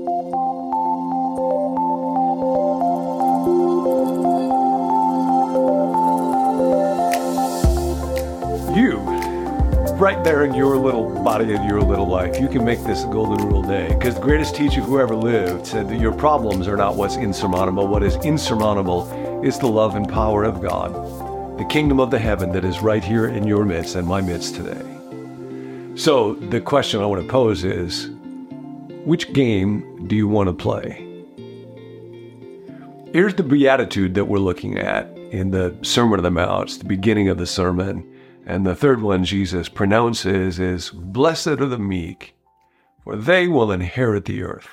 You, right there in your little body and your little life, you can make this a golden rule day. Because the greatest teacher who ever lived said that your problems are not what's insurmountable. What is insurmountable is the love and power of God, the kingdom of the heaven that is right here in your midst and my midst today. So the question I want to pose is which game do you want to play? Here's the beatitude that we're looking at in the Sermon on the Mount, it's the beginning of the sermon. And the third one Jesus pronounces is Blessed are the meek, for they will inherit the earth.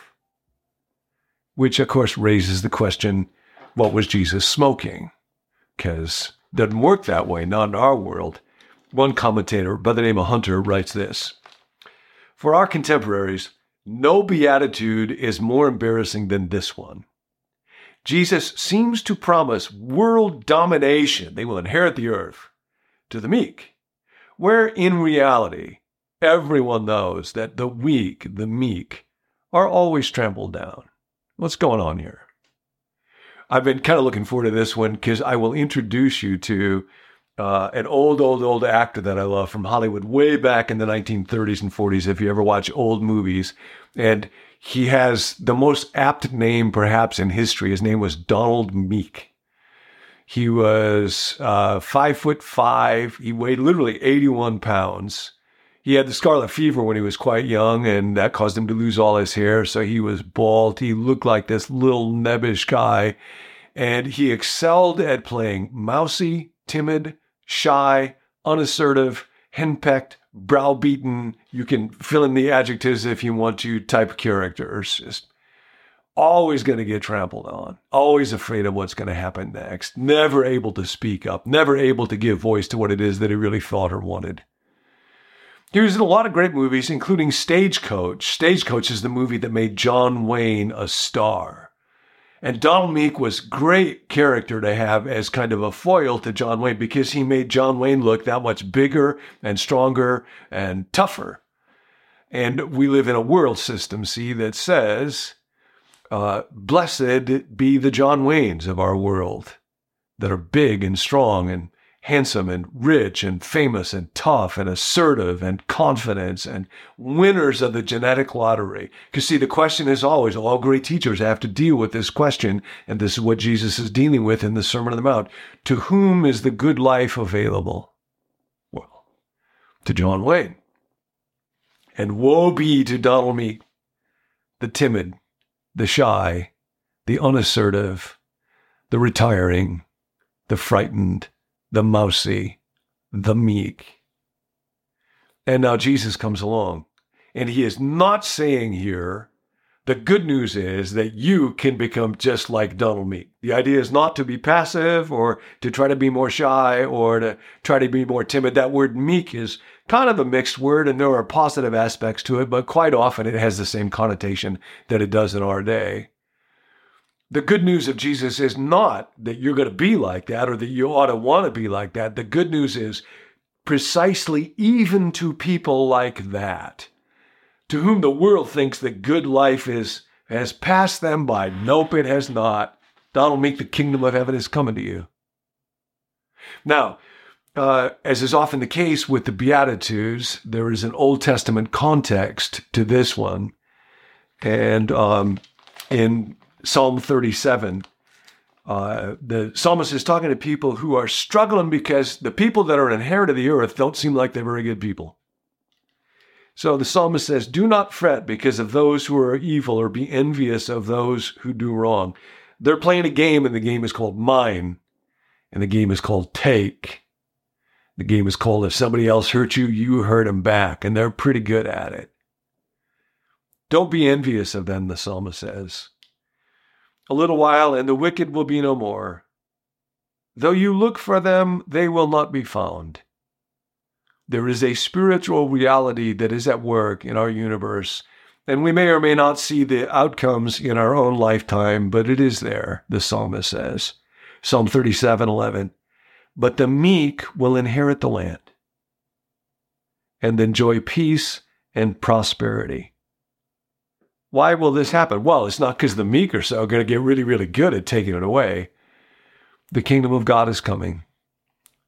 Which, of course, raises the question what was Jesus smoking? Because it doesn't work that way, not in our world. One commentator by the name of Hunter writes this For our contemporaries, no beatitude is more embarrassing than this one. Jesus seems to promise world domination. They will inherit the earth to the meek, where in reality, everyone knows that the weak, the meek, are always trampled down. What's going on here? I've been kind of looking forward to this one because I will introduce you to uh, an old, old, old actor that I love from Hollywood way back in the 1930s and 40s, if you ever watch old movies. And he has the most apt name, perhaps, in history. His name was Donald Meek. He was uh, five foot five. He weighed literally 81 pounds. He had the scarlet fever when he was quite young, and that caused him to lose all his hair. So he was bald. He looked like this little nebbish guy. And he excelled at playing mousy, timid, shy, unassertive, henpecked, browbeaten. You can fill in the adjectives if you want to type characters. Just always going to get trampled on, always afraid of what's going to happen next, never able to speak up, never able to give voice to what it is that he really thought or wanted. He was in a lot of great movies, including Stagecoach. Stagecoach is the movie that made John Wayne a star. And Donald Meek was great character to have as kind of a foil to John Wayne because he made John Wayne look that much bigger and stronger and tougher. And we live in a world system, see, that says uh, blessed be the John Waynes of our world that are big and strong and handsome and rich and famous and tough and assertive and confident and winners of the genetic lottery. Because see, the question is always, all great teachers have to deal with this question. And this is what Jesus is dealing with in the Sermon on the Mount. To whom is the good life available? Well, to John Wayne. And woe be to Donald Meek, the timid, the shy, the unassertive, the retiring, the frightened, the mousy, the meek. And now Jesus comes along, and he is not saying here, the good news is that you can become just like Donald Meek. The idea is not to be passive or to try to be more shy or to try to be more timid. That word meek is kind of a mixed word and there are positive aspects to it, but quite often it has the same connotation that it does in our day. The good news of Jesus is not that you're going to be like that or that you ought to want to be like that. The good news is precisely even to people like that, to whom the world thinks that good life is has passed them by. Nope, it has not. Donald Meek, the kingdom of heaven is coming to you. Now, uh, as is often the case with the Beatitudes, there is an Old Testament context to this one. And um, in Psalm 37, uh, the psalmist is talking to people who are struggling because the people that are inherited the earth don't seem like they're very good people. So the psalmist says, Do not fret because of those who are evil or be envious of those who do wrong. They're playing a game, and the game is called mine, and the game is called take. The game is called If Somebody Else Hurt You, You Hurt Them Back, and they're pretty good at it. Don't be envious of them, the psalmist says. A little while, and the wicked will be no more. Though you look for them, they will not be found. There is a spiritual reality that is at work in our universe, and we may or may not see the outcomes in our own lifetime, but it is there, the psalmist says. Psalm 37 11 but the meek will inherit the land and enjoy peace and prosperity. Why will this happen? Well, it's not because the meek are so going to get really, really good at taking it away. The kingdom of God is coming.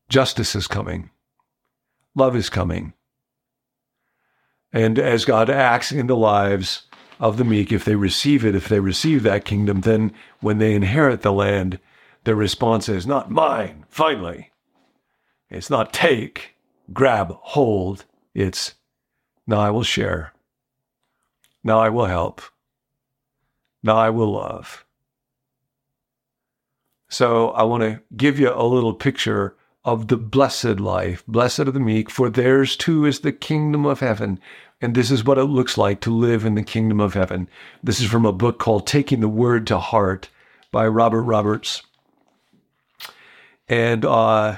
Justice is coming. Love is coming. And as God acts in the lives of the meek, if they receive it, if they receive that kingdom, then when they inherit the land, their response is not mine, finally. It's not take, grab, hold. It's now I will share. Now I will help. Now I will love. So I want to give you a little picture of the blessed life. Blessed are the meek, for theirs too is the kingdom of heaven. And this is what it looks like to live in the kingdom of heaven. This is from a book called Taking the Word to Heart by Robert Roberts. And uh,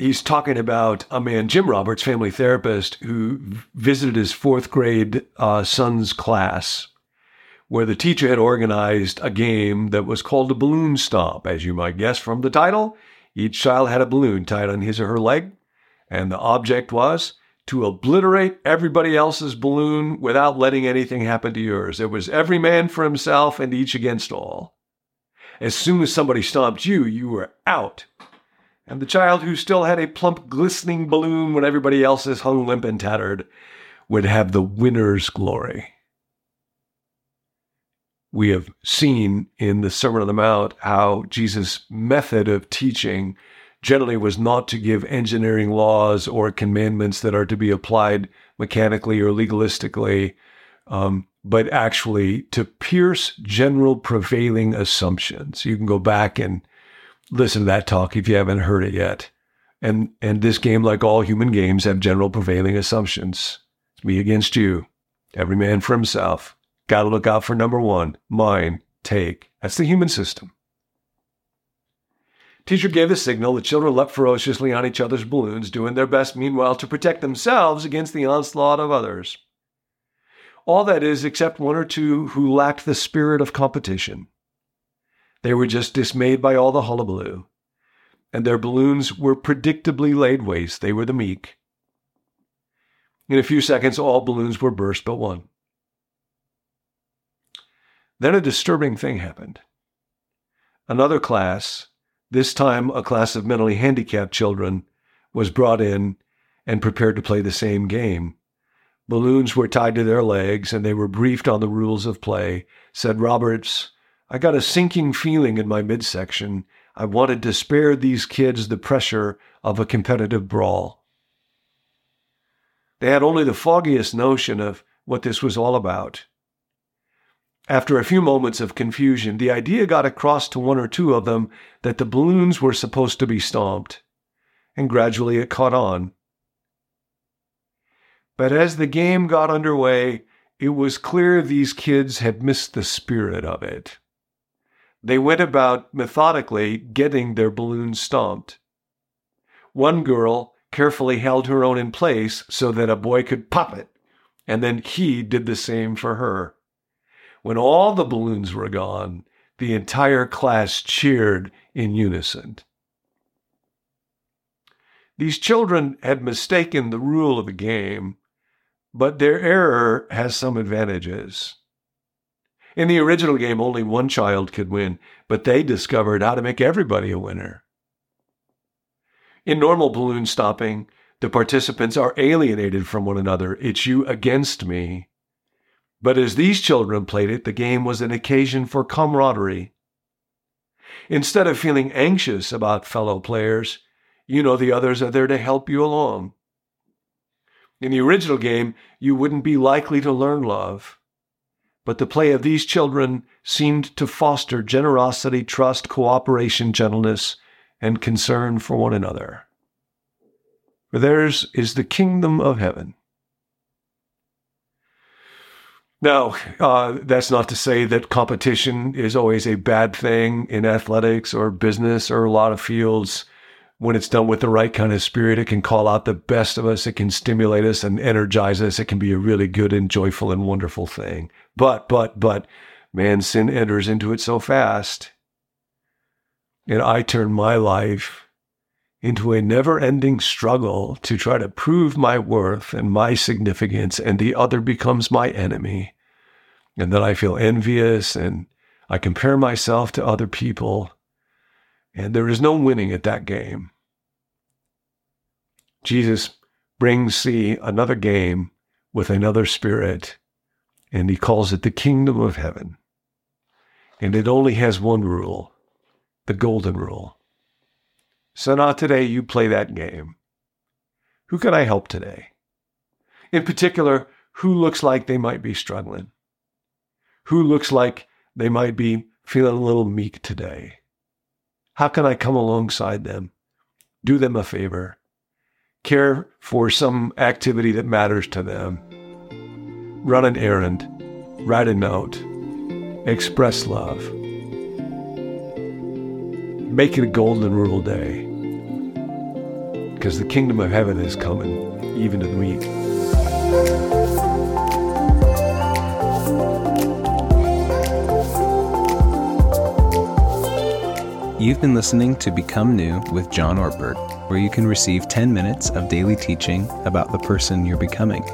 he's talking about a man, Jim Roberts, family therapist, who visited his fourth grade uh, son's class, where the teacher had organized a game that was called a balloon stomp. As you might guess from the title, each child had a balloon tied on his or her leg, and the object was to obliterate everybody else's balloon without letting anything happen to yours. It was every man for himself and each against all. As soon as somebody stomped you, you were out. And the child who still had a plump, glistening balloon when everybody else's hung limp and tattered would have the winner's glory. We have seen in the Sermon on the Mount how Jesus' method of teaching generally was not to give engineering laws or commandments that are to be applied mechanically or legalistically, um, but actually to pierce general prevailing assumptions. You can go back and listen to that talk if you haven't heard it yet. And and this game, like all human games, have general prevailing assumptions. It's me against you. Every man for himself. Got to look out for number one, mine, take. That's the human system. Teacher gave the signal. The children leapt ferociously on each other's balloons, doing their best meanwhile to protect themselves against the onslaught of others. All that is, except one or two who lacked the spirit of competition. They were just dismayed by all the hullabaloo, and their balloons were predictably laid waste. They were the meek. In a few seconds, all balloons were burst but one. Then a disturbing thing happened. Another class, this time a class of mentally handicapped children, was brought in and prepared to play the same game. Balloons were tied to their legs and they were briefed on the rules of play. Said Roberts, I got a sinking feeling in my midsection. I wanted to spare these kids the pressure of a competitive brawl. They had only the foggiest notion of what this was all about. After a few moments of confusion, the idea got across to one or two of them that the balloons were supposed to be stomped, and gradually it caught on. But as the game got underway, it was clear these kids had missed the spirit of it. They went about methodically getting their balloons stomped. One girl carefully held her own in place so that a boy could pop it, and then he did the same for her. When all the balloons were gone, the entire class cheered in unison. These children had mistaken the rule of the game but their error has some advantages. In the original game, only one child could win, but they discovered how to make everybody a winner. In normal balloon stomping, the participants are alienated from one another. It's you against me. But as these children played it, the game was an occasion for camaraderie. Instead of feeling anxious about fellow players, you know the others are there to help you along. In the original game, you wouldn't be likely to learn love. But the play of these children seemed to foster generosity, trust, cooperation, gentleness, and concern for one another. For theirs is the kingdom of heaven. Now, uh, that's not to say that competition is always a bad thing in athletics or business or a lot of fields when it's done with the right kind of spirit, it can call out the best of us. It can stimulate us and energize us. It can be a really good and joyful and wonderful thing. But, but, but, man, sin enters into it so fast. And I turn my life into a never ending struggle to try to prove my worth and my significance, and the other becomes my enemy. and then I feel envious and I compare myself to other people, and there is no winning at that game. Jesus brings, see, another game with another spirit, and he calls it the kingdom of heaven. And it only has one rule the golden rule. So now today you play that game. Who can I help today? In particular, who looks like they might be struggling? Who looks like they might be feeling a little meek today? How can I come alongside them, do them a favor, care for some activity that matters to them, run an errand, write a note, express love? Make it a golden rule day because the kingdom of heaven is coming even to the meek. You've been listening to Become New with John Ortberg, where you can receive 10 minutes of daily teaching about the person you're becoming.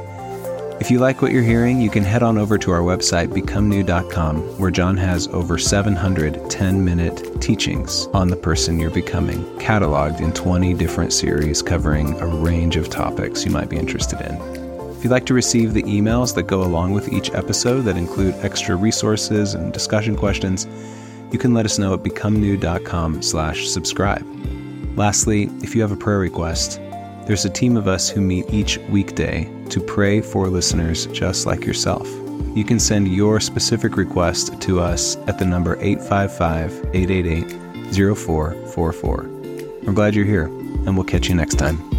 If you like what you're hearing, you can head on over to our website, becomenew.com, where John has over 700 10 minute teachings on the person you're becoming, cataloged in 20 different series covering a range of topics you might be interested in. If you'd like to receive the emails that go along with each episode that include extra resources and discussion questions, you can let us know at becomenew.com slash subscribe. Lastly, if you have a prayer request, there's a team of us who meet each weekday to pray for listeners just like yourself. You can send your specific request to us at the number 855 888 0444. We're glad you're here, and we'll catch you next time.